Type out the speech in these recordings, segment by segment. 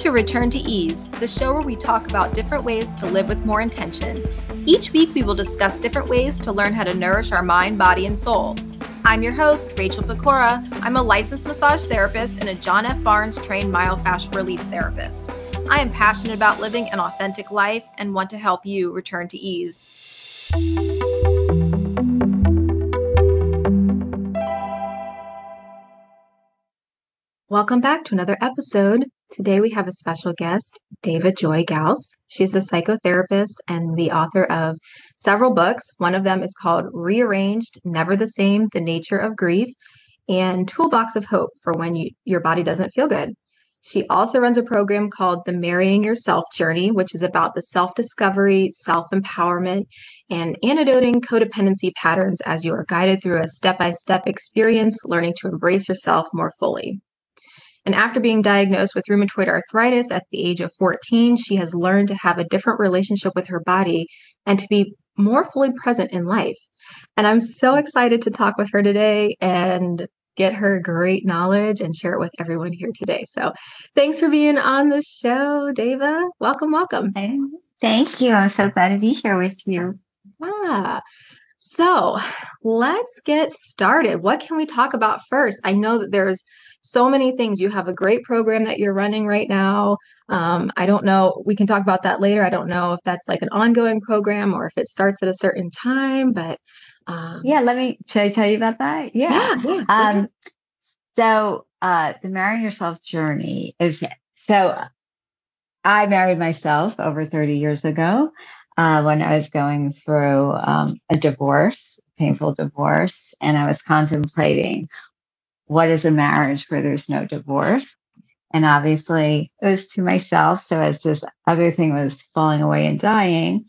to Return to Ease, the show where we talk about different ways to live with more intention. Each week, we will discuss different ways to learn how to nourish our mind, body, and soul. I'm your host, Rachel Pecora. I'm a licensed massage therapist and a John F. Barnes trained myofascial release therapist. I am passionate about living an authentic life and want to help you return to ease. Welcome back to another episode. Today we have a special guest, Deva Joy Gouss. She's a psychotherapist and the author of several books. One of them is called Rearranged, Never the Same The Nature of Grief, and Toolbox of Hope for when you, your body doesn't feel good. She also runs a program called the Marrying Yourself Journey, which is about the self discovery, self empowerment, and antidoting codependency patterns as you are guided through a step by step experience, learning to embrace yourself more fully. And after being diagnosed with rheumatoid arthritis at the age of 14, she has learned to have a different relationship with her body and to be more fully present in life. And I'm so excited to talk with her today and get her great knowledge and share it with everyone here today. So thanks for being on the show, Deva. Welcome, welcome. Thank you. I'm so glad to be here with you. Ah, so let's get started. What can we talk about first? I know that there's so many things. You have a great program that you're running right now. Um, I don't know. We can talk about that later. I don't know if that's like an ongoing program or if it starts at a certain time, but um, yeah, let me. Should I tell you about that? Yeah. yeah, yeah um, so uh, the marrying yourself journey is so. I married myself over 30 years ago uh, when I was going through um, a divorce, painful divorce, and I was contemplating what is a marriage where there's no divorce? And obviously, it was to myself. So, as this other thing was falling away and dying,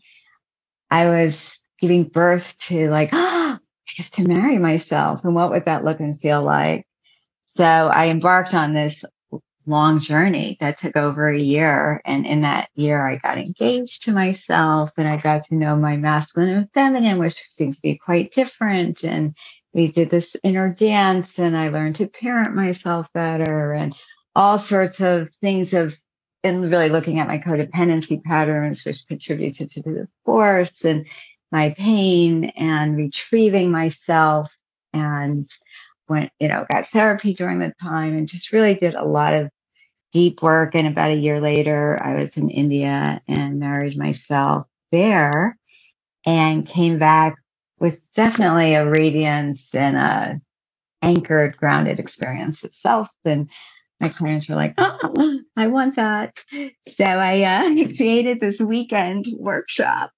I was giving birth to, like, oh, I have to marry myself. And what would that look and feel like? So, I embarked on this long journey that took over a year. And in that year, I got engaged to myself and I got to know my masculine and feminine, which seemed to be quite different. And we did this inner dance and I learned to parent myself better and all sorts of things of and really looking at my codependency patterns, which contributed to the divorce and my pain and retrieving myself and went, you know, got therapy during the time and just really did a lot of deep work. And about a year later, I was in India and married myself there and came back with definitely a radiance and a anchored, grounded experience itself. And my clients were like, oh, I want that. So I uh, created this weekend workshop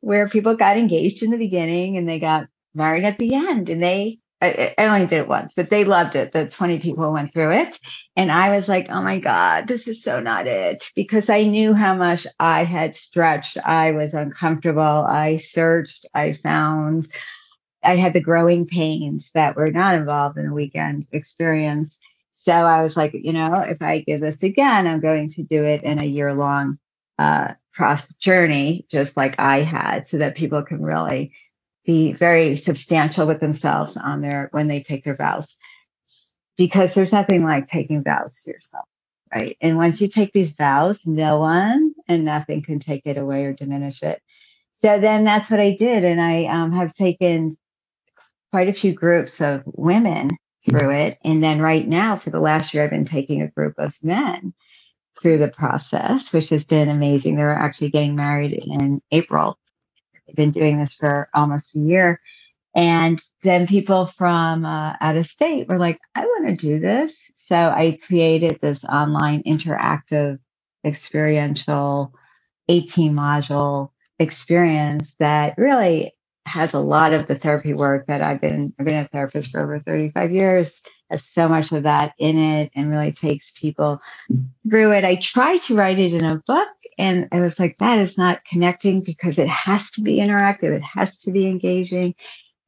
where people got engaged in the beginning and they got married at the end. And they I, only did it once, but they loved it. The 20 people went through it. And I was like, oh my God, this is so not it. Because I knew how much I had stretched. I was uncomfortable. I searched, I found, I had the growing pains that were not involved in a weekend experience. So I was like, you know, if I give this again, I'm going to do it in a year long uh, process journey, just like I had, so that people can really be very substantial with themselves on their when they take their vows. Because there's nothing like taking vows to yourself right? And once you take these vows no one and nothing can take it away or diminish it. So then that's what i did and i um, have taken quite a few groups of women through it. And then right now for the last year i've been taking a group of men through the process which has been amazing. They're actually getting married in april been doing this for almost a year. And then people from uh, out of state were like, I want to do this. So I created this online interactive experiential 18 module experience that really has a lot of the therapy work that I've been I've been a therapist for over 35 years has so much of that in it and really takes people through it. I tried to write it in a book and I was like, that is not connecting because it has to be interactive, it has to be engaging.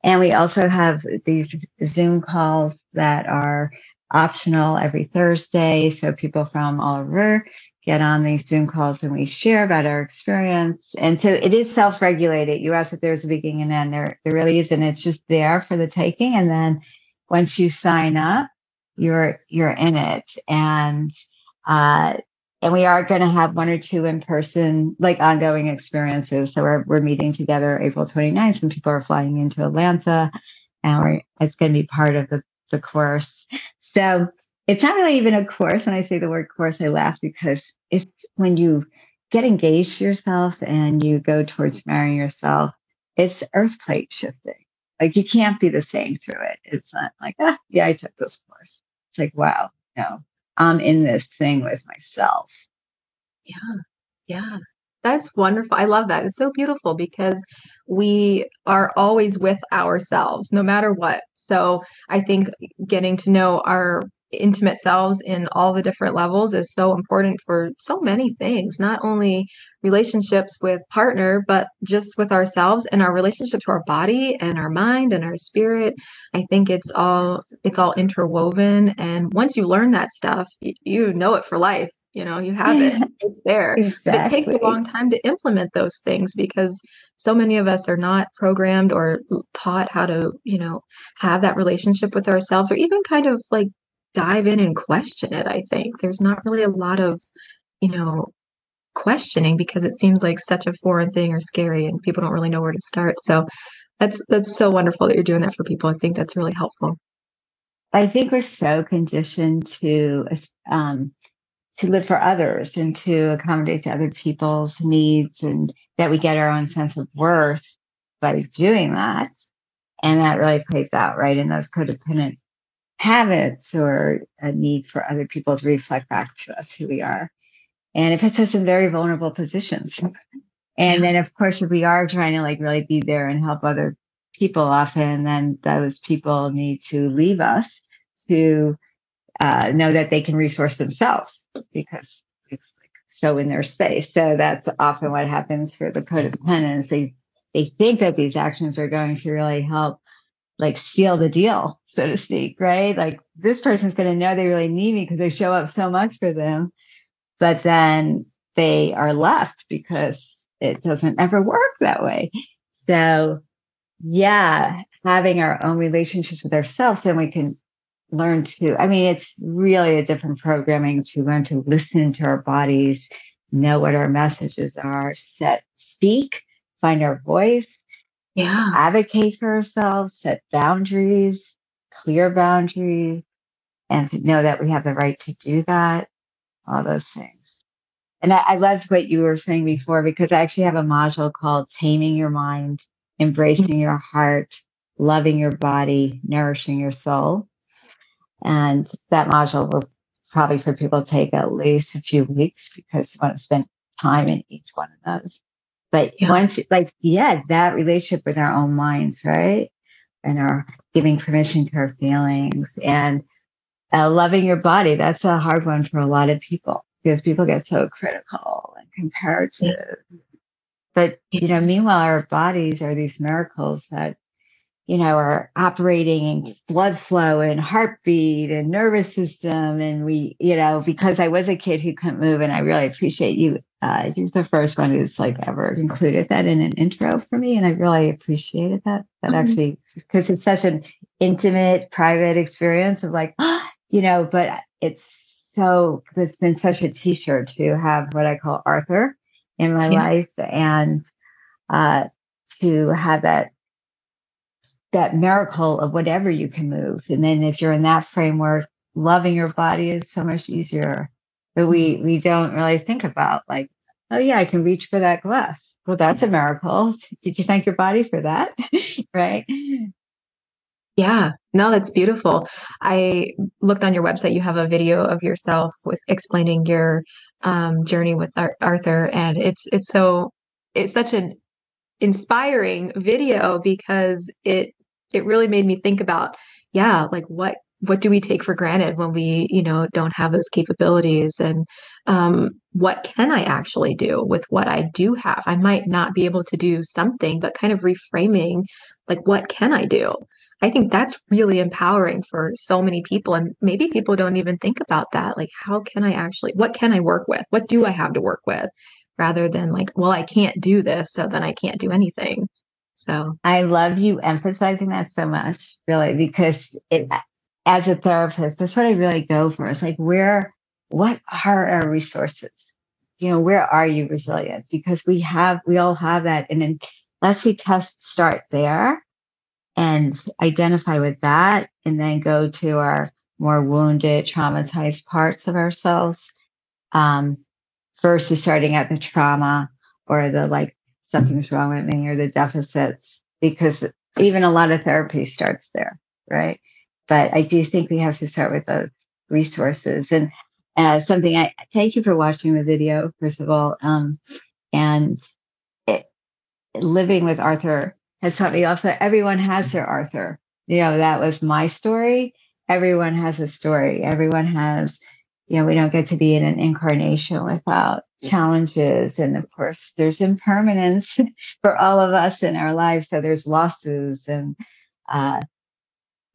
And we also have these Zoom calls that are optional every Thursday. So people from all over get on these Zoom calls and we share about our experience. And so it is self-regulated. You asked if there's a beginning and end. There, there really isn't. it's just there for the taking. And then once you sign up, you're you're in it. And uh, and we are going to have one or two in person, like ongoing experiences. So we're, we're meeting together April 29th. and people are flying into Atlanta and we're, it's going to be part of the, the course. So it's not really even a course. When I say the word course, I laugh because it's when you get engaged to yourself and you go towards marrying yourself, it's earth plate shifting. Like you can't be the same through it. It's not like, ah, yeah, I took this course. It's like, wow, no, I'm in this thing with myself. Yeah. Yeah. That's wonderful. I love that. It's so beautiful because we are always with ourselves no matter what. So I think getting to know our intimate selves in all the different levels is so important for so many things, not only relationships with partner, but just with ourselves and our relationship to our body and our mind and our spirit. I think it's all it's all interwoven and once you learn that stuff, you, you know it for life. You know, you have it. It's there. Exactly. But it takes a long time to implement those things because so many of us are not programmed or taught how to, you know, have that relationship with ourselves or even kind of like dive in and question it, I think. There's not really a lot of, you know, questioning because it seems like such a foreign thing or scary and people don't really know where to start. So that's that's so wonderful that you're doing that for people. I think that's really helpful. I think we're so conditioned to um, to live for others and to accommodate to other people's needs, and that we get our own sense of worth by doing that. And that really plays out right in those codependent habits or a need for other people to reflect back to us who we are. And it puts us in very vulnerable positions. And then, of course, if we are trying to like really be there and help other people, often then those people need to leave us to uh, know that they can resource themselves because we're like so in their space. So that's often what happens for the codependents. They they think that these actions are going to really help like seal the deal, so to speak, right? Like this person's going to know they really need me because I show up so much for them. But then they are left because it doesn't ever work that way. So, yeah, having our own relationships with ourselves, then we can learn to, I mean, it's really a different programming to learn to listen to our bodies, know what our messages are, set, speak, find our voice, yeah. Advocate for ourselves set boundaries clear boundaries and know that we have the right to do that all those things. And I, I loved what you were saying before because i actually have a module called taming your mind mm-hmm. embracing your heart loving your body nourishing your soul. And that module will probably for people take at least a few weeks because you want to spend time in each one of those but yeah. once, like, yeah, that relationship with our own minds, right? And our giving permission to our feelings and uh, loving your body. That's a hard one for a lot of people because people get so critical and comparative. Yeah. But, you know, meanwhile, our bodies are these miracles that you know, are operating in blood flow and heartbeat and nervous system. And we, you know, because I was a kid who couldn't move, and I really appreciate you. Uh, you're the first one who's like ever included that in an intro for me, and I really appreciated that. That mm-hmm. actually, because it's such an intimate, private experience of like, you know, but it's so it's been such a teacher to have what I call Arthur in my yeah. life, and uh, to have that that miracle of whatever you can move. And then if you're in that framework, loving your body is so much easier. But we we don't really think about like, oh yeah, I can reach for that glass. Well, that's a miracle. Did you thank your body for that? right? Yeah, no, that's beautiful. I looked on your website. You have a video of yourself with explaining your um, journey with Arthur, and it's it's so it's such an inspiring video because it it really made me think about, yeah, like what what do we take for granted when we you know don't have those capabilities? And um, what can i actually do with what i do have? I might not be able to do something but kind of reframing like what can i do? I think that's really empowering for so many people and maybe people don't even think about that like how can i actually what can i work with? What do i have to work with? Rather than like well i can't do this so then i can't do anything. So I love you emphasizing that so much, really, because it, as a therapist, that's what I really go for. It's like, where what are our resources? You know, where are you resilient? Because we have, we all have that. And then unless we test, start there and identify with that, and then go to our more wounded, traumatized parts of ourselves, um, versus starting at the trauma or the like, something's wrong with me or the deficits, because even a lot of therapy starts there, right? But I do think we have to start with those resources. And uh, something I thank you for watching the video, first of all. Um, and it, living with Arthur has taught me also everyone has their Arthur. You know, that was my story. Everyone has a story. Everyone has, you know, we don't get to be in an incarnation without challenges. And of course, there's impermanence for all of us in our lives. So there's losses and, uh,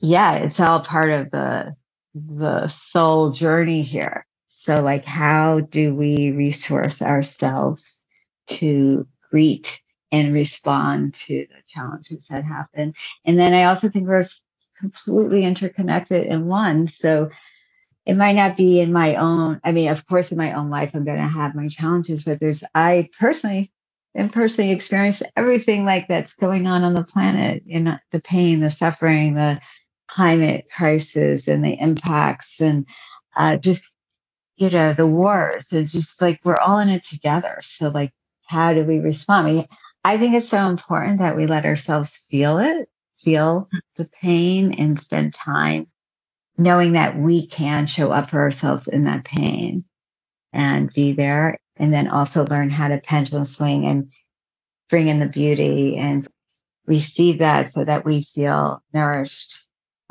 yeah, it's all part of the the soul journey here. So, like, how do we resource ourselves to greet and respond to the challenges that happen? And then I also think we're completely interconnected in one. So, it might not be in my own, I mean, of course, in my own life, I'm going to have my challenges, but there's, I personally, and personally experienced everything like that's going on on the planet, know, the pain, the suffering, the climate crisis and the impacts and uh, just you know the wars it's just like we're all in it together. So like how do we respond? Mean, I think it's so important that we let ourselves feel it feel the pain and spend time knowing that we can show up for ourselves in that pain and be there and then also learn how to pendulum swing and bring in the beauty and receive that so that we feel nourished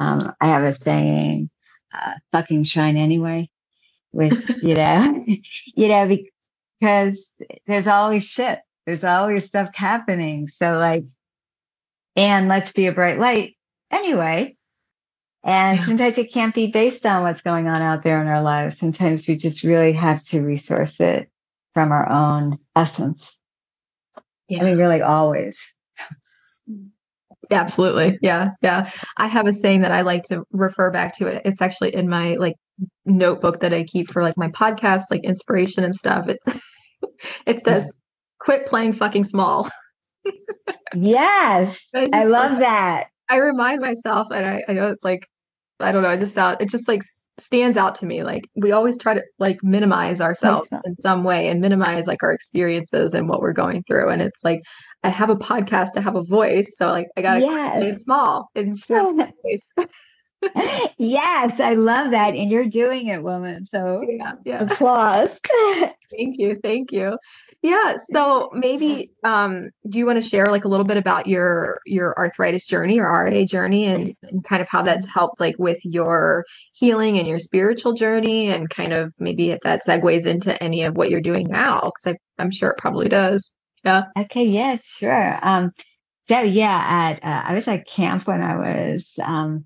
um, I have a saying, uh, fucking shine anyway, which, you know, you know, because there's always shit. There's always stuff happening. So like, and let's be a bright light anyway. And yeah. sometimes it can't be based on what's going on out there in our lives. Sometimes we just really have to resource it from our own essence. Yeah. I mean, really always. Absolutely. Yeah. Yeah. I have a saying that I like to refer back to it. It's actually in my like notebook that I keep for like my podcast, like inspiration and stuff. It it says, quit playing fucking small. yes. I, I love that. I remind myself, and I, I know it's like, I don't know, I just out, it just like stands out to me. Like we always try to like minimize ourselves in some way and minimize like our experiences and what we're going through. And it's like, I have a podcast I have a voice. So like I gotta yes. play it small and voice. yes, I love that. And you're doing it, woman. So yeah, yeah. applause. thank you. Thank you. Yeah. So maybe um, do you want to share like a little bit about your your arthritis journey or RA journey and, and kind of how that's helped like with your healing and your spiritual journey and kind of maybe if that segues into any of what you're doing now? Because I'm sure it probably does. Yeah. Okay. Yes, sure. Um, so yeah, at uh, I was at camp when I was um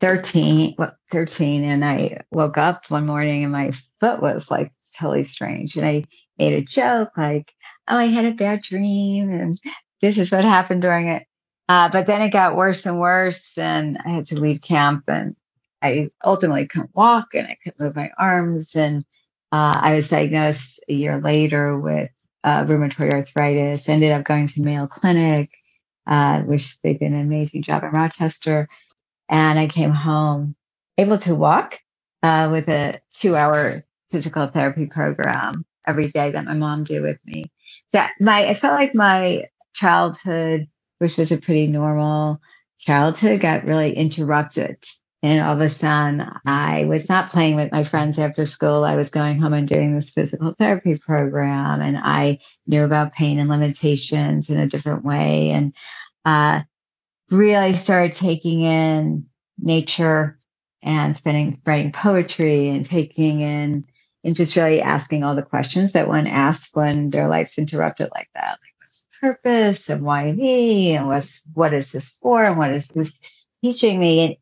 13, well, 13, and I woke up one morning and my foot was like totally strange. And I made a joke like, oh, I had a bad dream and this is what happened during it. Uh, but then it got worse and worse, and I had to leave camp, and I ultimately couldn't walk and I couldn't move my arms. And uh, I was diagnosed a year later with uh, rheumatoid arthritis. Ended up going to Mayo Clinic, uh, which they did an amazing job in Rochester. And I came home able to walk uh, with a two hour physical therapy program every day that my mom did with me. So my, I felt like my childhood, which was a pretty normal childhood, got really interrupted and all of a sudden, I was not playing with my friends after school. I was going home and doing this physical therapy program, and I knew about pain and limitations in a different way, and uh, really started taking in nature and spending writing poetry and taking in and just really asking all the questions that one asks when their life's interrupted like that, like what's the purpose and why me? And what's what is this for? And what is this teaching me? And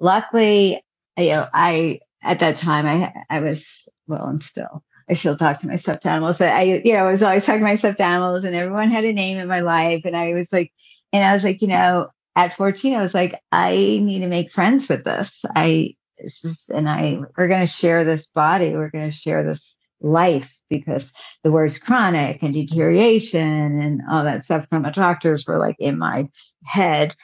luckily, you know, I at that time I I was well and still I still talk to my stuffed animals, but I you know I was always talking to my stuffed animals, and everyone had a name in my life, and I was like, and I was like, you know, at 14, I was like, I need to make friends with this. I it's just, and I, we're going to share this body. We're going to share this life because the words chronic and deterioration and all that stuff from the doctors were like in my head.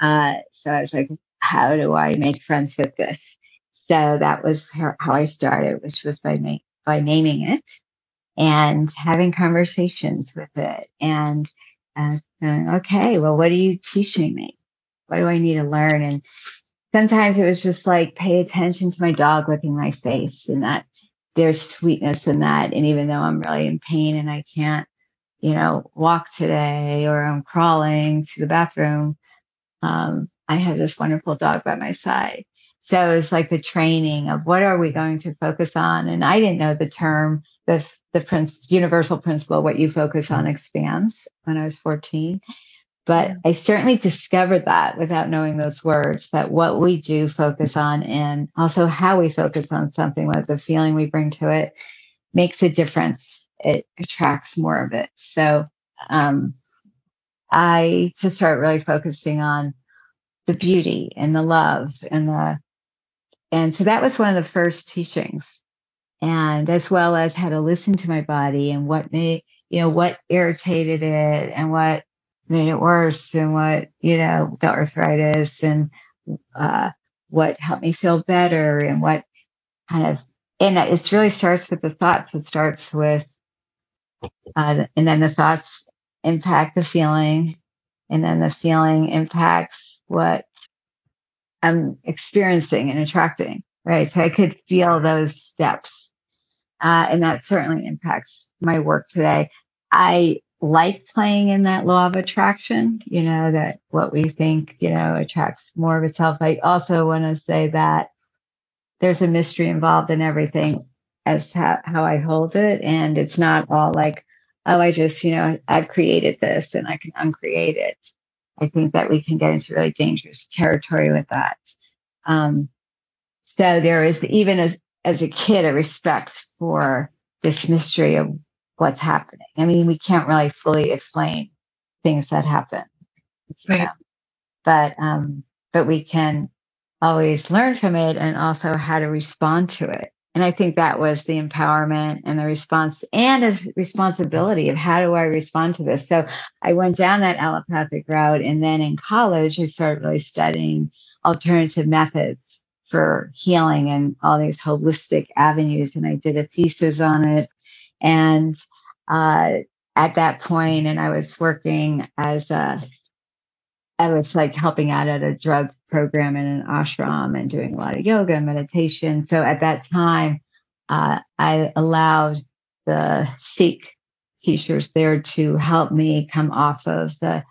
Uh, so I was like, how do I make friends with this? So that was how I started, which was by by naming it and having conversations with it and uh, going, okay, well, what are you teaching me? What do I need to learn? And sometimes it was just like pay attention to my dog licking my face and that there's sweetness in that. And even though I'm really in pain and I can't, you know, walk today or I'm crawling to the bathroom, um, I have this wonderful dog by my side. So it's like the training of what are we going to focus on? And I didn't know the term, the the prince, universal principle, what you focus on expands when I was 14. But I certainly discovered that without knowing those words, that what we do focus on and also how we focus on something, what the feeling we bring to it makes a difference. It attracts more of it. So um, I just started really focusing on the beauty and the love and the, and so that was one of the first teachings. And as well as how to listen to my body and what made, you know, what irritated it and what made it worse and what, you know, the arthritis and uh, what helped me feel better and what kind of, and it really starts with the thoughts. It starts with, uh, and then the thoughts impact the feeling, and then the feeling impacts what I'm experiencing and attracting, right? So I could feel those steps. Uh, and that certainly impacts my work today. I like playing in that law of attraction, you know, that what we think, you know, attracts more of itself. I also want to say that there's a mystery involved in everything as how, how I hold it. And it's not all like, oh, I just, you know, I've created this and I can uncreate it. I think that we can get into really dangerous territory with that. Um, so there is even as as a kid a respect for this mystery of what's happening. I mean, we can't really fully explain things that happen. Right. But um, but we can always learn from it and also how to respond to it. And I think that was the empowerment and the response and a responsibility of how do I respond to this? So I went down that allopathic route. And then in college, I started really studying alternative methods for healing and all these holistic avenues. And I did a thesis on it. And uh, at that point, and I was working as a, I was like helping out at a drug program in an ashram and doing a lot of yoga and meditation. So at that time, uh, I allowed the Sikh teachers there to help me come off of the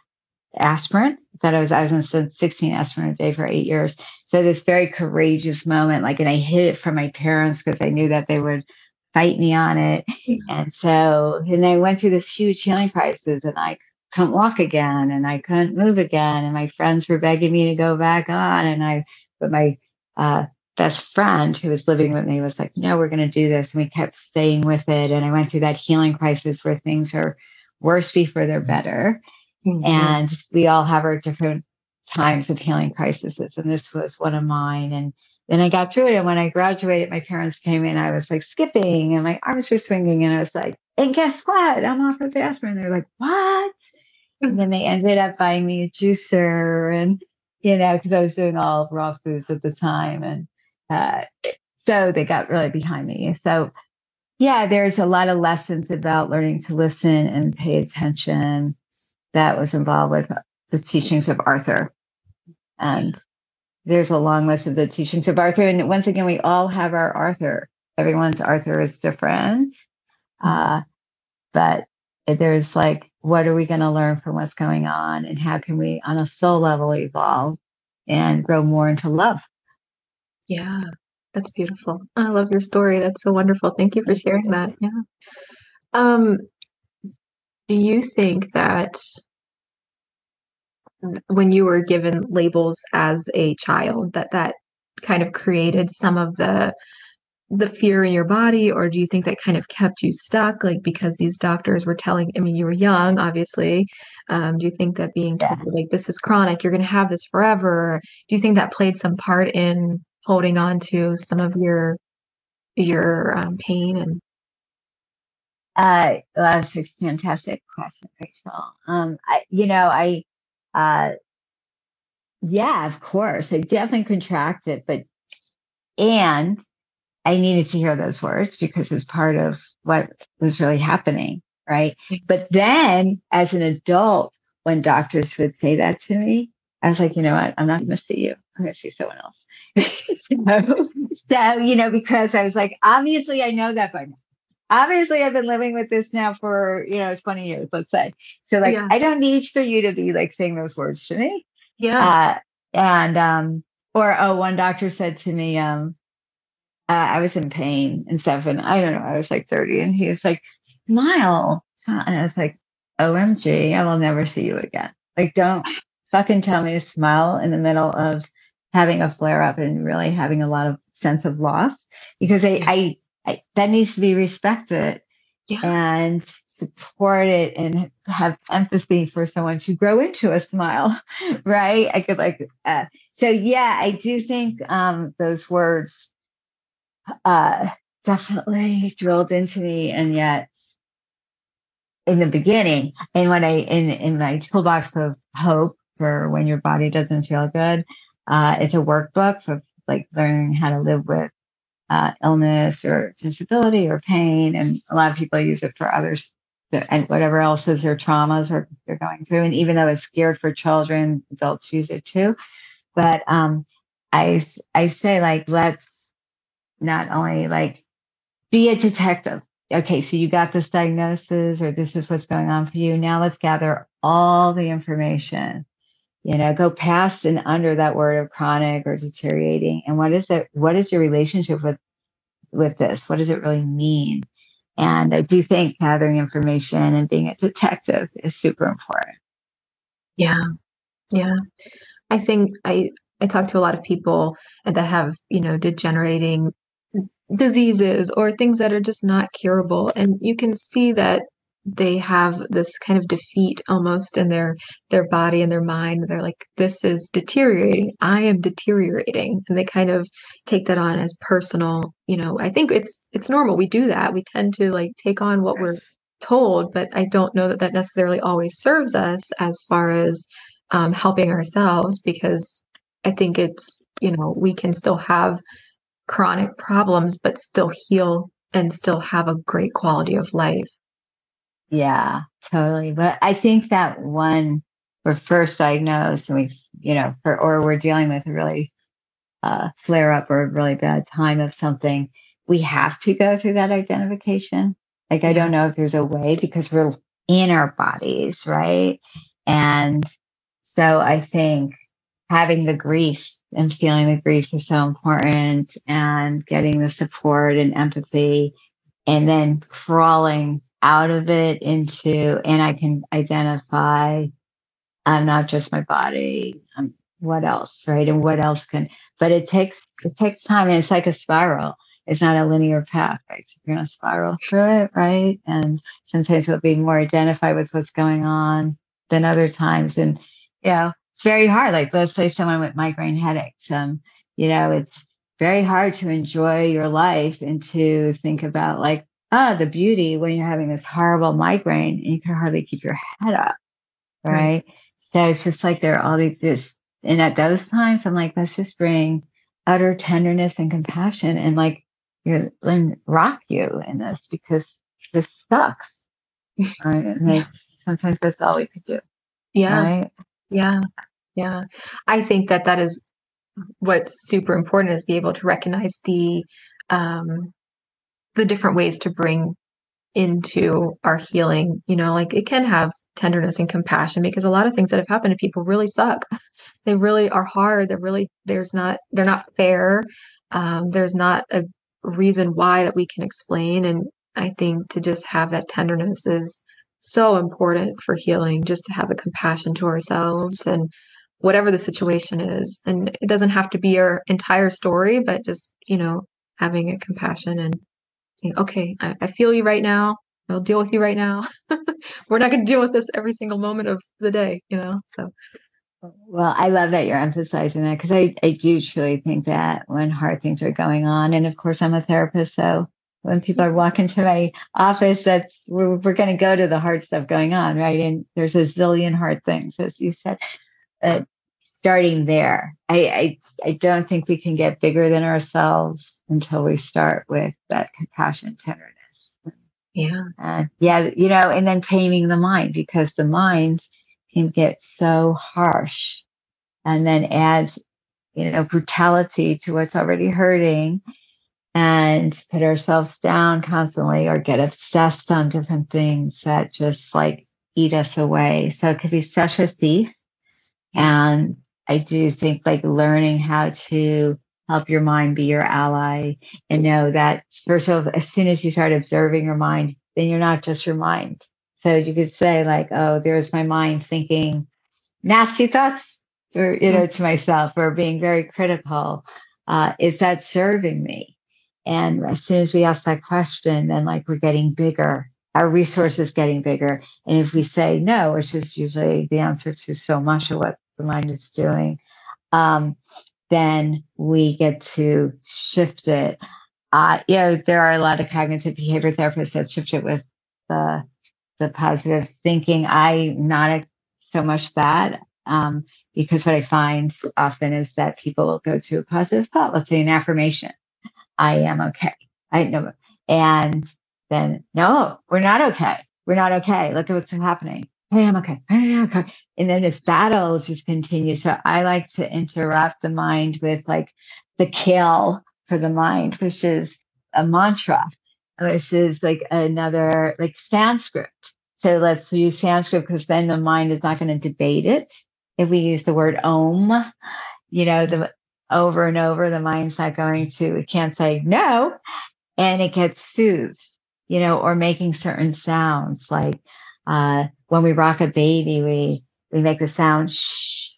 aspirin that I was I was on 16 aspirin a day for eight years. So this very courageous moment, like, and I hid it from my parents because I knew that they would fight me on it. And so, and I went through this huge healing crisis and I couldn't walk again and I couldn't move again. And my friends were begging me to go back on. And I, but my uh, best friend who was living with me was like, no, we're going to do this. And we kept staying with it. And I went through that healing crisis where things are worse before they're better. Mm-hmm. And we all have our different times of healing crises. And this was one of mine. And then I got through it. And when I graduated, my parents came in. I was like skipping and my arms were swinging. And I was like, and guess what? I'm off of aspirin. They're like, what? And then they ended up buying me a juicer and, you know, because I was doing all raw foods at the time. And uh, so they got really behind me. So, yeah, there's a lot of lessons about learning to listen and pay attention that was involved with the teachings of Arthur. And there's a long list of the teachings of Arthur. And once again, we all have our Arthur. Everyone's Arthur is different. Uh, but there's like, what are we going to learn from what's going on? And how can we, on a soul level, evolve and grow more into love? Yeah, that's beautiful. I love your story. That's so wonderful. Thank you for sharing that. Yeah. Um, do you think that when you were given labels as a child that that kind of created some of the the fear in your body or do you think that kind of kept you stuck like because these doctors were telling i mean you were young obviously um, do you think that being told like this is chronic you're going to have this forever do you think that played some part in holding on to some of your your um, pain and uh that's a fantastic question rachel. Um I, you know i uh yeah of course i definitely contracted but and i needed to hear those words because it's part of what was really happening right but then as an adult when doctors would say that to me I was like, you know what? I'm not going to see you. I'm going to see someone else. so, so, you know, because I was like, obviously, I know that by now. Obviously, I've been living with this now for, you know, 20 years, let's say. So, like, yeah. I don't need for you to be like saying those words to me. Yeah. Uh, and, um, or, oh, one doctor said to me, um, uh, I was in pain and stuff. And I don't know, I was like 30. And he was like, smile. And I was like, OMG, I will never see you again. Like, don't fucking tell me to smile in the middle of having a flare up and really having a lot of sense of loss because I. I, I, that needs to be respected yeah. and supported and have empathy for someone to grow into a smile, right? I could like, uh, so yeah, I do think um, those words uh, definitely drilled into me, and yet in the beginning, and when I in in my toolbox of hope for when your body doesn't feel good. Uh, it's a workbook for like learning how to live with uh, illness or disability or pain. And a lot of people use it for others and whatever else is their traumas or they're going through. And even though it's geared for children, adults use it too. But um, I, I say like, let's not only like be a detective. Okay, so you got this diagnosis or this is what's going on for you. Now let's gather all the information. You know go past and under that word of chronic or deteriorating. And what is it what is your relationship with with this? What does it really mean? And i do think gathering information and being a detective is super important. Yeah. Yeah. I think i i talk to a lot of people that have you know degenerating diseases or things that are just not curable. And you can see that they have this kind of defeat almost in their their body and their mind. They're like this is deteriorating. I am deteriorating. And they kind of take that on as personal you know i think it's it's normal. We do that. We tend to like take on what we're told but i don't know that that necessarily always serves us as far as um, helping ourselves because i think it's you know we can still have chronic problems but still heal and still have a great quality of life yeah, totally. But I think that when we're first diagnosed and we, you know, for, or we're dealing with a really uh, flare up or a really bad time of something, we have to go through that identification. Like, I don't know if there's a way because we're in our bodies, right? And so I think having the grief and feeling the grief is so important and getting the support and empathy and then crawling out of it into, and I can identify I'm not just my body. Um, what else, right? And what else can? But it takes it takes time, and it's like a spiral. It's not a linear path, right? So you're gonna spiral through it, right? And sometimes we'll be more identified with what's going on than other times, and you know, it's very hard. Like let's say someone with migraine headaches. Um, you know, it's very hard to enjoy your life and to think about like ah, the beauty when you're having this horrible migraine and you can hardly keep your head up. Right. right. So it's just like there are all these just, and at those times, I'm like, let's just bring utter tenderness and compassion and like, you rock you in this because this sucks. right. And sometimes that's all we could do. Yeah. Right? Yeah. Yeah. I think that that is what's super important is be able to recognize the um the different ways to bring into our healing you know like it can have tenderness and compassion because a lot of things that have happened to people really suck. They really are hard. They're really there's not they're not fair. Um, there's not a reason why that we can explain and i think to just have that tenderness is so important for healing just to have a compassion to ourselves and whatever the situation is and it doesn't have to be your entire story but just you know having a compassion and saying, okay, I, I feel you right now. I'll deal with you right now. We're not going to deal with this every single moment of the day, you know? So, Well, I love that you're emphasizing that because I, I do truly think that when hard things are going on, and of course I'm a therapist, so when people are walking to my office, that's we're, we're going to go to the hard stuff going on, right? And there's a zillion hard things, as you said. Uh, starting there, I, I I don't think we can get bigger than ourselves until we start with that compassion, tenderness. Yeah. Uh, yeah, you know, and then taming the mind because the mind can get so harsh and then adds, you know, brutality to what's already hurting and put ourselves down constantly or get obsessed on different things that just like eat us away. So it could be such a thief. And I do think like learning how to help your mind be your ally and know that first of all, as soon as you start observing your mind, then you're not just your mind. So you could say like, oh, there's my mind thinking nasty thoughts or, you know, to myself or being very critical. Uh, is that serving me? And as soon as we ask that question, then like we're getting bigger, our resources getting bigger. And if we say no, which is usually the answer to so much of what the mind is doing, um, then we get to shift it. Uh, you know, there are a lot of cognitive behavior therapists that shift it with the the positive thinking. I'm not so much that um, because what I find often is that people will go to a positive thought, let's say an affirmation. I am okay. I know. And then, no, we're not okay. We're not okay. Look at what's happening. Hey, I am okay. I am okay. And then this battle just continues. So I like to interrupt the mind with like the kill for the mind, which is a mantra, which is like another, like Sanskrit. So let's use Sanskrit because then the mind is not going to debate it. If we use the word om, you know, the over and over, the mind's not going to, it can't say no, and it gets soothed, you know, or making certain sounds like uh, when we rock a baby, we we make the sound shh.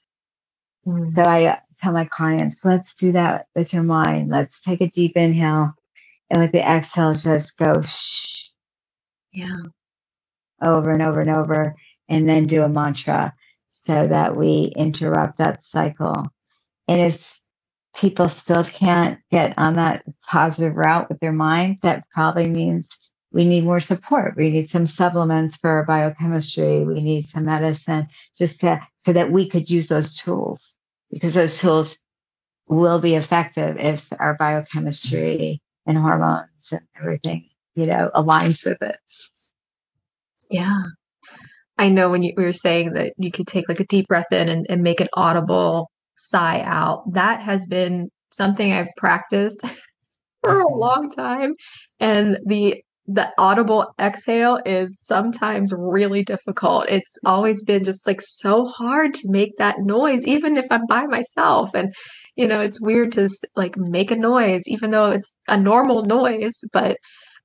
Mm. So I tell my clients, let's do that with your mind. Let's take a deep inhale, and with the exhale, just go shh. Yeah. Over and over and over, and then do a mantra so that we interrupt that cycle. And if people still can't get on that positive route with their mind, that probably means we need more support. We need some supplements for our biochemistry. We need some medicine just to, so that we could use those tools because those tools will be effective if our biochemistry and hormones and everything, you know, aligns with it. Yeah. I know when you were saying that you could take like a deep breath in and, and make an audible sigh out. That has been something I've practiced for a mm-hmm. long time. And the the audible exhale is sometimes really difficult. It's always been just like so hard to make that noise, even if I'm by myself. And, you know, it's weird to like make a noise, even though it's a normal noise. But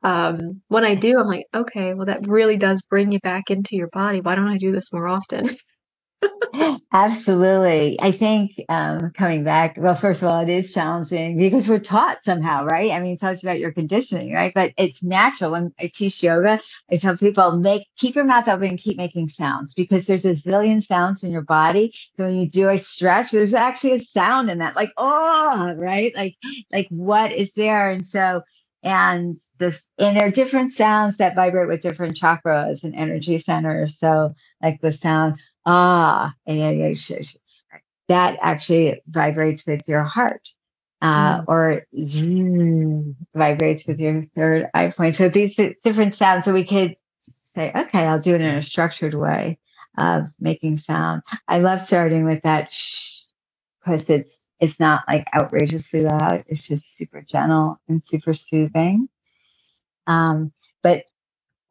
um, when I do, I'm like, okay, well, that really does bring you back into your body. Why don't I do this more often? Absolutely. I think um, coming back, well, first of all, it is challenging because we're taught somehow, right? I mean, it talks about your conditioning, right? But it's natural. When I teach yoga, I tell people make keep your mouth open and keep making sounds because there's a zillion sounds in your body. So when you do a stretch, there's actually a sound in that, like oh, right? Like like what is there? And so and this and there are different sounds that vibrate with different chakras and energy centers. So like the sound ah, that actually vibrates with your heart. Uh, mm. or zzz, vibrates with your third eye point. So these different sounds. So we could say, okay, I'll do it in a structured way of making sound. I love starting with that shh because it's it's not like outrageously loud. It's just super gentle and super soothing. Um, but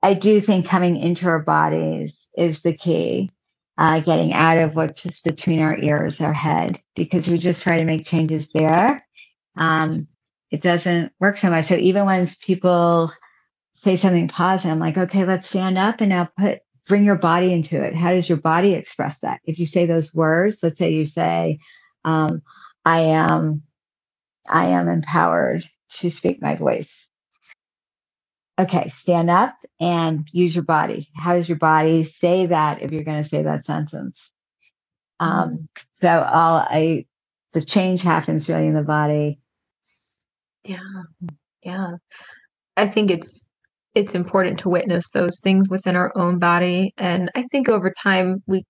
I do think coming into our bodies is the key uh, getting out of what's just between our ears, our head, because we just try to make changes there. Um, it doesn't work so much. So even when people say something positive, I'm like, okay, let's stand up and now put bring your body into it. How does your body express that? If you say those words, let's say you say, um, I am, I am empowered to speak my voice okay, stand up and use your body. How does your body say that if you're going to say that sentence? Um, so all I, the change happens really in the body. Yeah. Yeah. I think it's, it's important to witness those things within our own body. And I think over time we,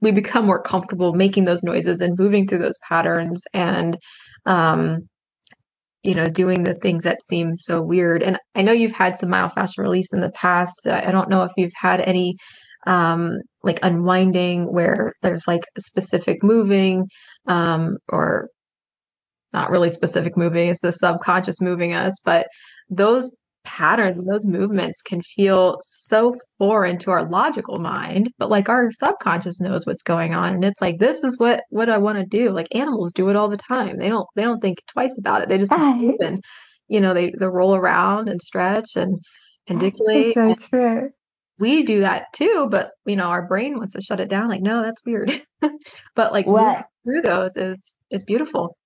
we become more comfortable making those noises and moving through those patterns and, um, you know, doing the things that seem so weird. And I know you've had some myofascial release in the past. I don't know if you've had any um, like unwinding where there's like specific moving um, or not really specific moving, it's the subconscious moving us, but those patterns and those movements can feel so foreign to our logical mind but like our subconscious knows what's going on and it's like this is what what i want to do like animals do it all the time they don't they don't think twice about it they just move and you know they they roll around and stretch and pandiculate so true we do that too, but you know, our brain wants to shut it down. Like, no, that's weird. but like what through those is is beautiful.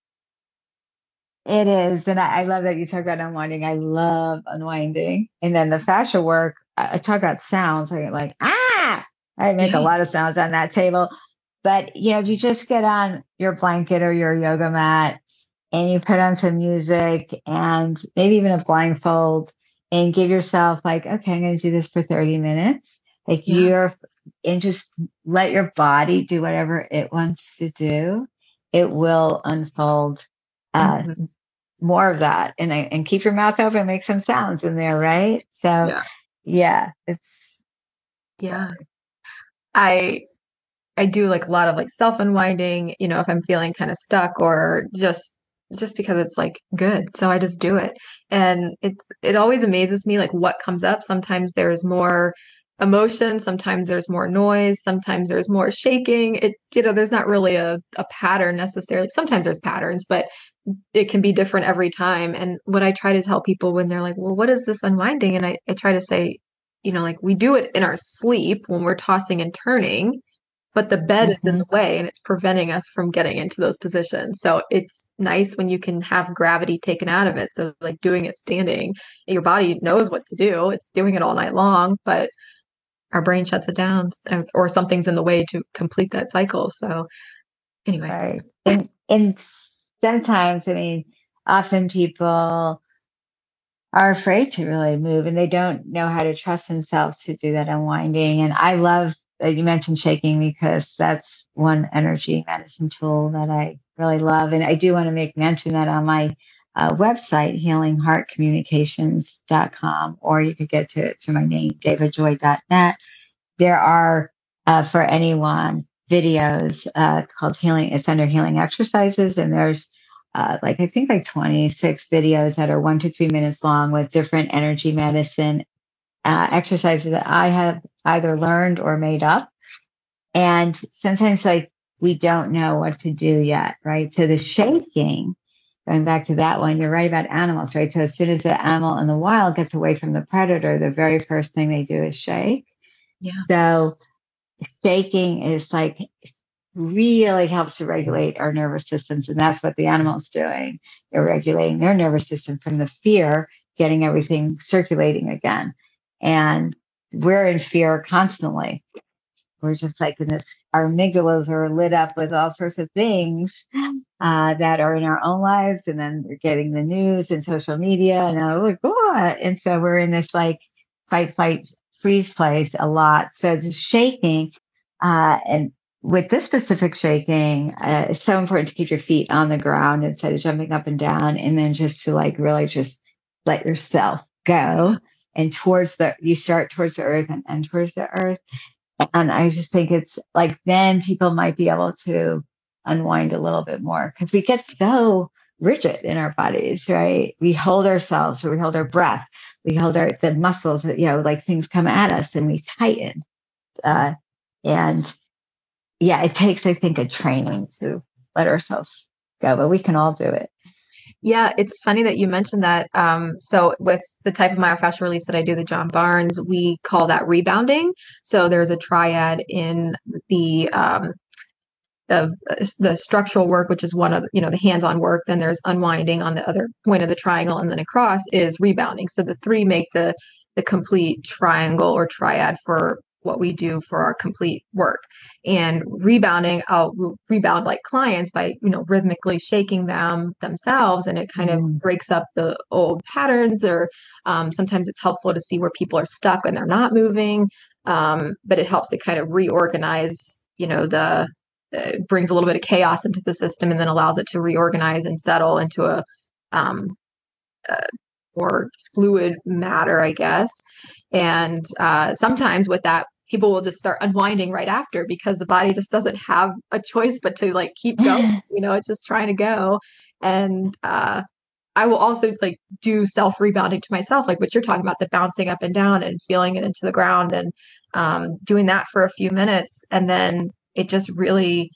It is, and I, I, love that you talk about unwinding. I love unwinding, and then the fascia work. I, I talk about sounds. I get like ah, I make a lot of sounds on that table. But you know, if you just get on your blanket or your yoga mat and you put on some music and maybe even a blindfold and give yourself like, okay, I'm going to do this for 30 minutes. Like yeah. you're, and just let your body do whatever it wants to do. It will unfold uh, mm-hmm. More of that, and and keep your mouth open, make some sounds in there, right? So, yeah, yeah it's yeah. I I do like a lot of like self unwinding. You know, if I'm feeling kind of stuck or just just because it's like good. So I just do it. And it's it always amazes me like what comes up. Sometimes there's more emotion, sometimes there's more noise, sometimes there's more shaking. It you know, there's not really a, a pattern necessarily. Sometimes there's patterns, but it can be different every time. And what I try to tell people when they're like, Well, what is this unwinding? And I, I try to say, you know, like we do it in our sleep when we're tossing and turning but the bed mm-hmm. is in the mm-hmm. way and it's preventing us from getting into those positions. So it's nice when you can have gravity taken out of it. So like doing it standing, your body knows what to do. It's doing it all night long, but our brain shuts it down or something's in the way to complete that cycle. So anyway. Right. And and sometimes, I mean, often people are afraid to really move and they don't know how to trust themselves to do that unwinding. And I love that you mentioned shaking because that's one energy medicine tool that I really love. And I do want to make mention that on my uh, website, healingheartcommunications.com, or you could get to it through my name, devajoy.net. There are, uh, for anyone, videos uh, called Healing, it's under Healing Exercises. And there's uh, like, I think like 26 videos that are one to three minutes long with different energy medicine uh, exercises that I have either learned or made up. And sometimes, like, we don't know what to do yet, right? So, the shaking, going back to that one, you're right about animals, right? So, as soon as the animal in the wild gets away from the predator, the very first thing they do is shake. Yeah. So, shaking is like really helps to regulate our nervous systems. And that's what the animal's doing. They're regulating their nervous system from the fear, getting everything circulating again. And we're in fear constantly. We're just like in this, our amygdalas are lit up with all sorts of things uh, that are in our own lives. And then we're getting the news and social media and oh, like, what? And so we're in this like fight, fight, freeze place a lot. So the shaking, uh, and with this specific shaking, uh, it's so important to keep your feet on the ground instead of jumping up and down, and then just to like really just let yourself go and towards the you start towards the earth and end towards the earth and i just think it's like then people might be able to unwind a little bit more because we get so rigid in our bodies right we hold ourselves or we hold our breath we hold our the muscles you know like things come at us and we tighten uh, and yeah it takes i think a training to let ourselves go but we can all do it yeah, it's funny that you mentioned that. Um, so with the type of myofascial release that I do, the John Barnes, we call that rebounding. So there's a triad in the um, of the structural work, which is one of you know the hands-on work. Then there's unwinding on the other point of the triangle, and then across is rebounding. So the three make the the complete triangle or triad for what we do for our complete work and rebounding i'll rebound like clients by you know rhythmically shaking them themselves and it kind mm. of breaks up the old patterns or um, sometimes it's helpful to see where people are stuck and they're not moving um, but it helps to kind of reorganize you know the uh, brings a little bit of chaos into the system and then allows it to reorganize and settle into a um, uh, more fluid matter, I guess. And uh, sometimes with that, people will just start unwinding right after because the body just doesn't have a choice but to like keep going. you know, it's just trying to go. And uh, I will also like do self rebounding to myself, like what you're talking about, the bouncing up and down and feeling it into the ground and um, doing that for a few minutes. And then it just really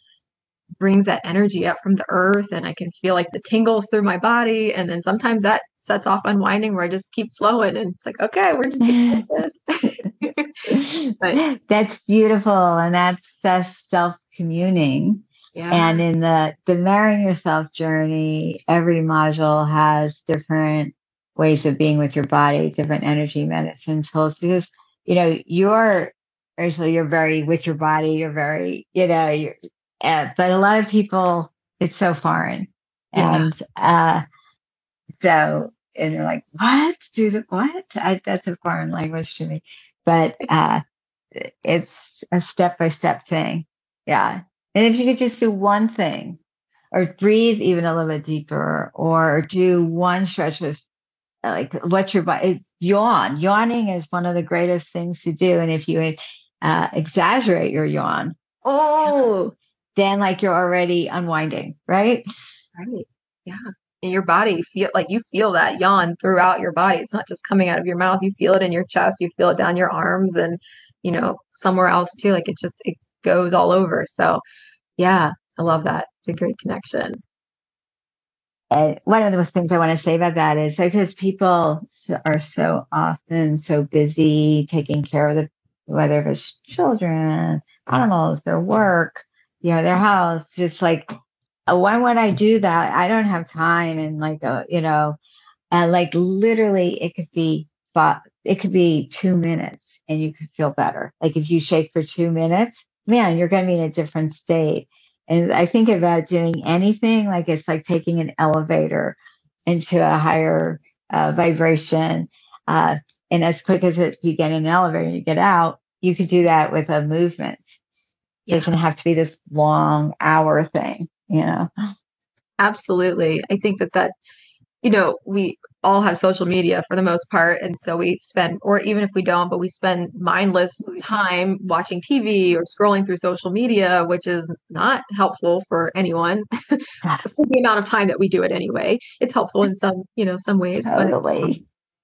brings that energy up from the earth and I can feel like the tingles through my body. And then sometimes that sets off unwinding where I just keep flowing and it's like, okay, we're just getting this. but that's beautiful. And that's, that's self communing. Yeah. And in the the marrying yourself journey, every module has different ways of being with your body, different energy medicine tools. Because you know you're you're very with your body. You're very you know you're uh, but a lot of people, it's so foreign. Yeah. And uh, so, and they're like, what? Do the what? I, that's a foreign language to me. But uh, it's a step by step thing. Yeah. And if you could just do one thing or breathe even a little bit deeper or do one stretch of like what's your body yawn yawning is one of the greatest things to do and if you uh, exaggerate your yawn oh then like you're already unwinding, right? Right. Yeah. And your body feel like you feel that yawn throughout your body. It's not just coming out of your mouth. You feel it in your chest. You feel it down your arms and, you know, somewhere else too. Like it just, it goes all over. So yeah, I love that. It's a great connection. And one of the things I want to say about that is because people are so often so busy taking care of the, whether it's children, animals, their work, you know, their house, just like, why would I do that? I don't have time. And like, uh, you know, and like literally it could be, but it could be two minutes and you could feel better. Like if you shake for two minutes, man, you're going to be in a different state. And I think about doing anything like it's like taking an elevator into a higher uh, vibration. Uh, and as quick as it, you get in an elevator, you get out, you could do that with a movement. It doesn't have to be this long hour thing, you know? Absolutely. I think that that, you know, we all have social media for the most part. And so we spend, or even if we don't, but we spend mindless time watching TV or scrolling through social media, which is not helpful for anyone for the amount of time that we do it anyway. It's helpful in some, you know, some ways. Totally. But,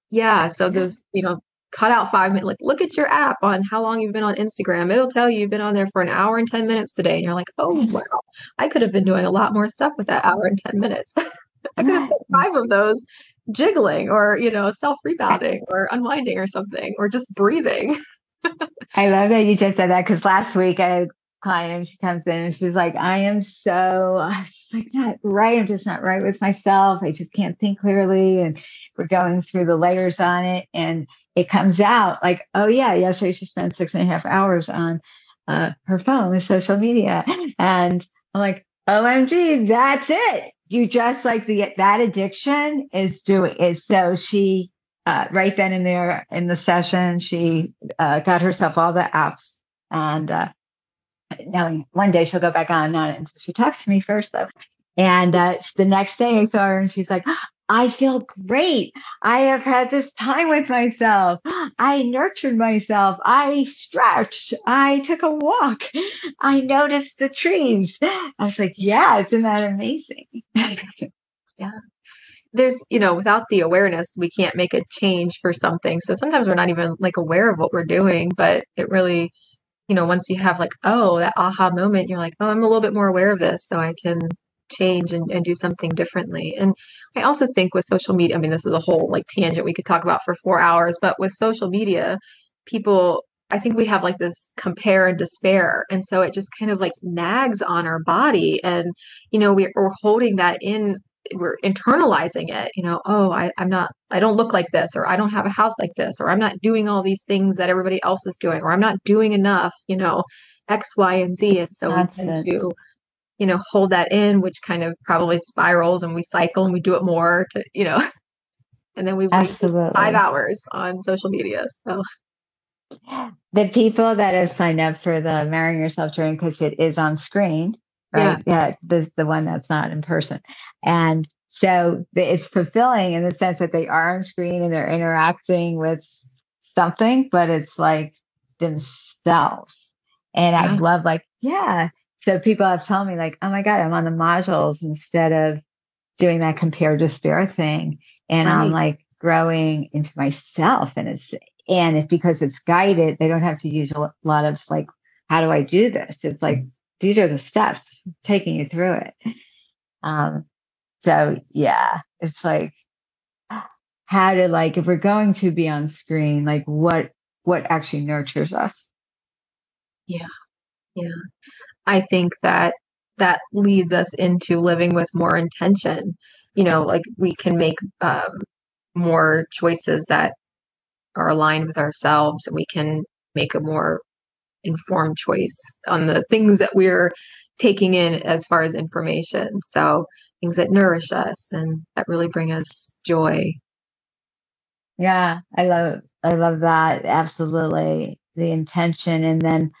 yeah. So those, you know, cut out five minutes. Like, look at your app on how long you've been on Instagram. It'll tell you you've been on there for an hour and 10 minutes today. And you're like, oh, mm. wow, I could have been doing a lot more stuff with that hour and 10 minutes. I could have spent five of those jiggling or, you know, self rebounding or unwinding or something or just breathing. I love that you just said that because last week I had a client and she comes in and she's like, I am so, just like, not right. I'm just not right with myself. I just can't think clearly. And we're going through the layers on it. And it comes out like, oh, yeah, yesterday she spent six and a half hours on uh, her phone with social media. And I'm like, OMG, that's it. You just like the, that addiction is doing is so she, uh, right then and there in the session, she uh, got herself all the apps and uh, now one day she'll go back on on it until she talks to me first though. And uh, the next day I saw her and she's like, I feel great. I have had this time with myself. I nurtured myself. I stretched. I took a walk. I noticed the trees. I was like, yeah, isn't that amazing? yeah. There's, you know, without the awareness, we can't make a change for something. So sometimes we're not even like aware of what we're doing, but it really you know, once you have like, oh, that aha moment, you're like, oh, I'm a little bit more aware of this, so I can change and, and do something differently. And I also think with social media, I mean, this is a whole like tangent we could talk about for four hours, but with social media, people, I think we have like this compare and despair. And so it just kind of like nags on our body. And, you know, we're, we're holding that in we're internalizing it you know oh I, i'm not i don't look like this or i don't have a house like this or i'm not doing all these things that everybody else is doing or i'm not doing enough you know x y and z and so That's we tend it. to you know hold that in which kind of probably spirals and we cycle and we do it more to you know and then we five hours on social media so the people that have signed up for the marrying yourself journey because it is on screen right? Yeah. yeah, the the one that's not in person, and so it's fulfilling in the sense that they are on screen and they're interacting with something, but it's like themselves. And. I love like, yeah. So people have told me like, oh my God, I'm on the modules instead of doing that compared to spirit thing. And right. I'm like growing into myself. And it's and it's because it's guided, they don't have to use a lot of like, how do I do this? It's like these are the steps taking you through it. Um, so yeah, it's like how to like if we're going to be on screen, like what what actually nurtures us. Yeah. Yeah. I think that that leads us into living with more intention. You know, like we can make um, more choices that are aligned with ourselves and we can make a more informed choice on the things that we're taking in as far as information. So things that nourish us and that really bring us joy. Yeah, I love I love that. Absolutely. The intention. And then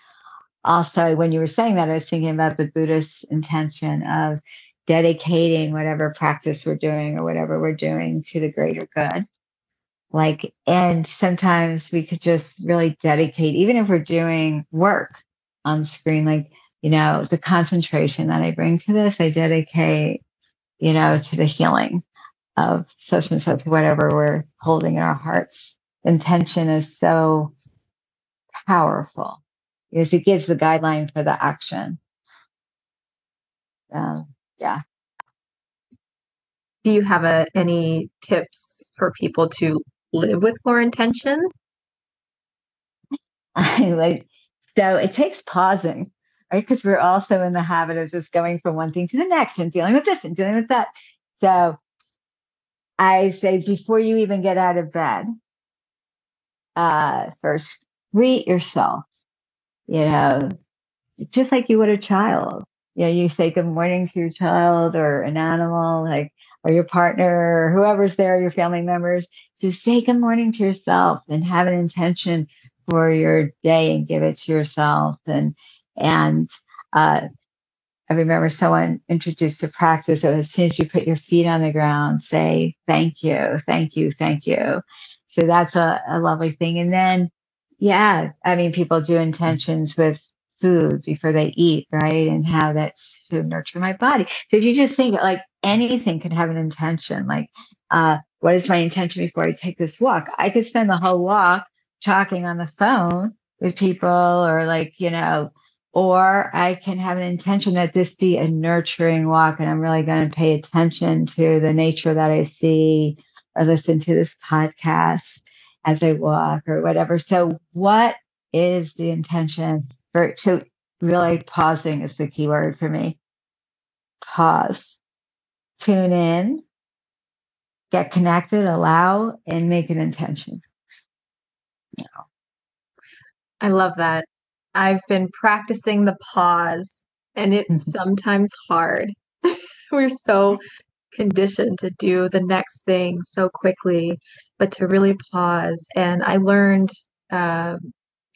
also when you were saying that, I was thinking about the Buddhist intention of dedicating whatever practice we're doing or whatever we're doing to the greater good. Like and sometimes we could just really dedicate even if we're doing work on screen like you know the concentration that i bring to this i dedicate you know to the healing of such and such whatever we're holding in our hearts. Intention is so powerful because it gives the guideline for the action um, yeah do you have a, any tips for people to live with more intention? I like so it takes pausing, right? Because we're also in the habit of just going from one thing to the next and dealing with this and dealing with that. So I say before you even get out of bed, uh, first greet yourself. You know, just like you would a child. You know, you say good morning to your child or an animal, like or your partner or whoever's there, your family members. So say good morning to yourself and have an intention for your day and give it to yourself. And and uh, I remember someone introduced a practice that as soon as you put your feet on the ground, say thank you, thank you, thank you. So that's a, a lovely thing. And then, yeah, I mean, people do intentions with food before they eat, right? And how that's to nurture my body. So if you just think like anything can have an intention, like, uh, what is my intention before I take this walk? I could spend the whole walk talking on the phone with people or like, you know, or I can have an intention that this be a nurturing walk and I'm really going to pay attention to the nature that I see or listen to this podcast as I walk or whatever. So, what is the intention for? So, really pausing is the key word for me. Pause tune in, get connected, allow, and make an intention. I love that. I've been practicing the pause, and it's mm-hmm. sometimes hard. We're so conditioned to do the next thing so quickly, but to really pause. And I learned uh,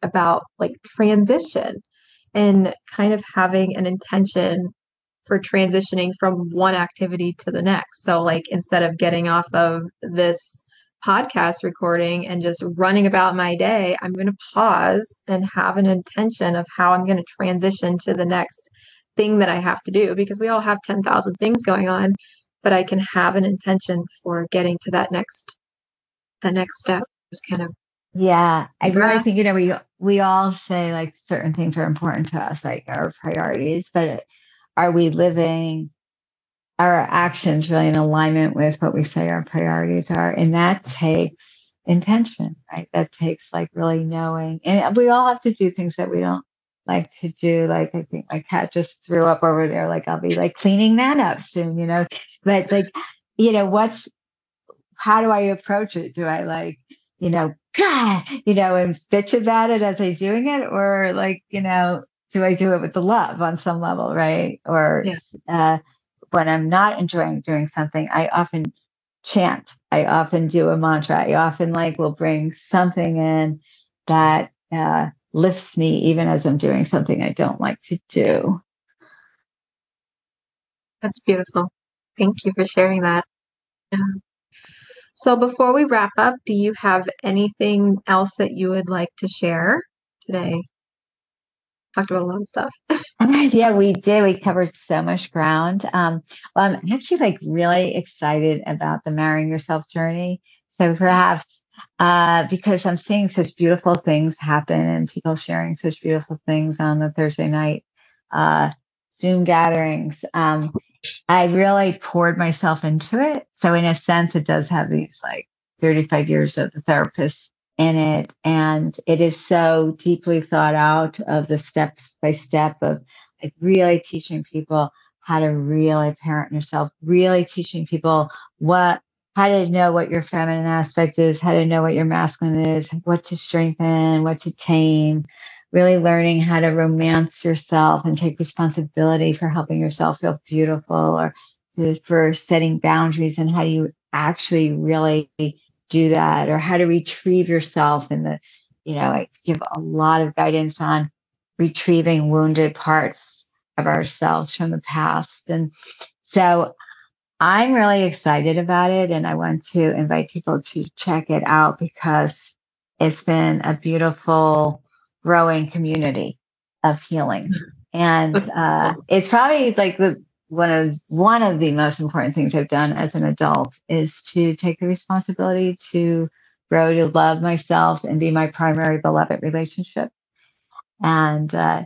about like transition and kind of having an intention for transitioning from one activity to the next. So, like, instead of getting off of this podcast recording and just running about my day, I'm going to pause and have an intention of how I'm going to transition to the next thing that I have to do because we all have 10,000 things going on, but I can have an intention for getting to that next the next step. is kind of yeah, I really think you know we we all say like certain things are important to us, like our priorities, but are we living our actions really in alignment with what we say our priorities are? And that takes intention, right? That takes like really knowing. And we all have to do things that we don't like to do. Like I think my cat just threw up over there. Like I'll be like cleaning that up soon, you know. But like, you know, what's how do I approach it? Do I like, you know, God, you know, and bitch about it as I'm doing it, or like, you know, do I do it with the love on some level, right? Or yeah. uh, when I'm not enjoying doing something, I often chant. I often do a mantra. I often like will bring something in that uh, lifts me, even as I'm doing something I don't like to do. That's beautiful. Thank you for sharing that. Yeah. So, before we wrap up, do you have anything else that you would like to share today? talked about a lot of stuff. yeah, we did. We covered so much ground. Um, well, I'm actually like really excited about the marrying yourself journey. So perhaps uh, because I'm seeing such beautiful things happen and people sharing such beautiful things on the Thursday night uh, Zoom gatherings. Um, I really poured myself into it. So in a sense, it does have these like 35 years of the therapist in it. And it is so deeply thought out of the steps by step of like really teaching people how to really parent yourself, really teaching people what how to know what your feminine aspect is, how to know what your masculine is, what to strengthen, what to tame, really learning how to romance yourself and take responsibility for helping yourself feel beautiful or to, for setting boundaries and how do you actually really do that or how to retrieve yourself in the you know i give a lot of guidance on retrieving wounded parts of ourselves from the past. And so i'm really excited about it and i want to invite people to check it out because it's been a beautiful growing community of healing and uh, it's probably like the one of one of the most important things I've done as an adult is to take the responsibility to grow to love myself and be my primary beloved relationship, and uh,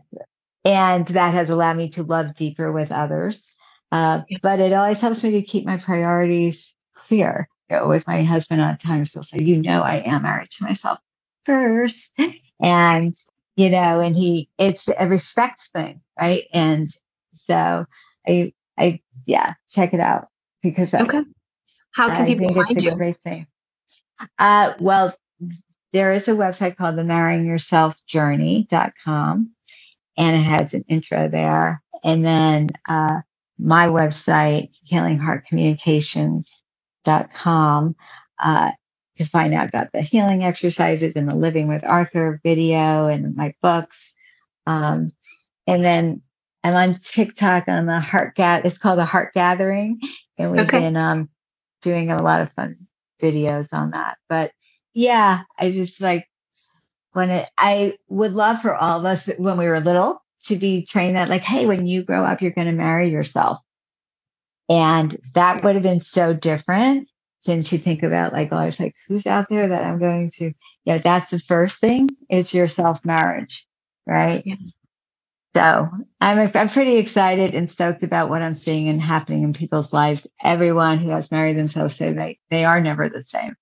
and that has allowed me to love deeper with others. Uh, but it always helps me to keep my priorities clear. You know, with my husband, at times we'll say, "You know, I am married to myself first. and you know, and he it's a respect thing, right? And so I, I, yeah, check it out because okay. I, How can I people find you? Great thing. Uh, well, there is a website called the marrying yourself journey.com and it has an intro there. And then uh, my website, healingheartcommunications.com, uh, to find out about the healing exercises and the Living with Arthur video and my books. Um, and then I'm on TikTok on the Heart Gat. It's called the Heart Gathering, and we've okay. been um, doing a lot of fun videos on that. But yeah, I just like when it. I would love for all of us when we were little to be trained that like, hey, when you grow up, you're going to marry yourself, and that would have been so different since you think about like, oh, I was like, who's out there that I'm going to? Yeah, that's the first thing. It's your self marriage, right? Yeah. So I'm I'm pretty excited and stoked about what I'm seeing and happening in people's lives. Everyone who has married themselves say they they are never the same.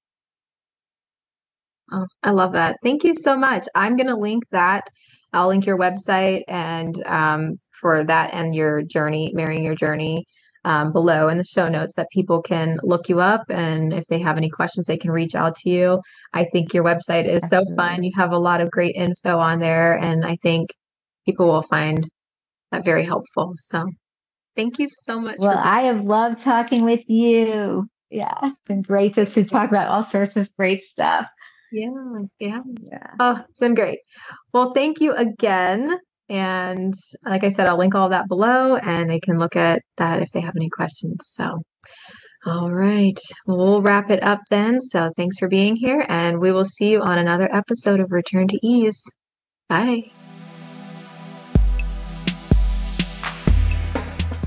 Oh, I love that. Thank you so much. I'm going to link that. I'll link your website and um, for that and your journey, marrying your journey um, below in the show notes that people can look you up. And if they have any questions, they can reach out to you. I think your website is so fun. You have a lot of great info on there. And I think people will find that very helpful. So thank you so much. Well, I have loved talking with you. Yeah, it's been great just to talk about all sorts of great stuff. Yeah, yeah, yeah. Oh, it's been great. Well, thank you again. And like I said, I'll link all that below and they can look at that if they have any questions. So, all right, we'll wrap it up then. So, thanks for being here, and we will see you on another episode of Return to Ease. Bye.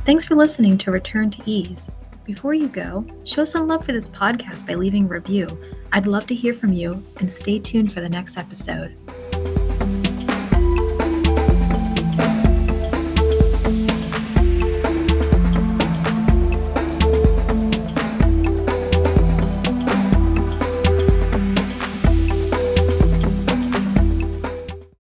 Thanks for listening to Return to Ease. Before you go, show some love for this podcast by leaving a review. I'd love to hear from you and stay tuned for the next episode.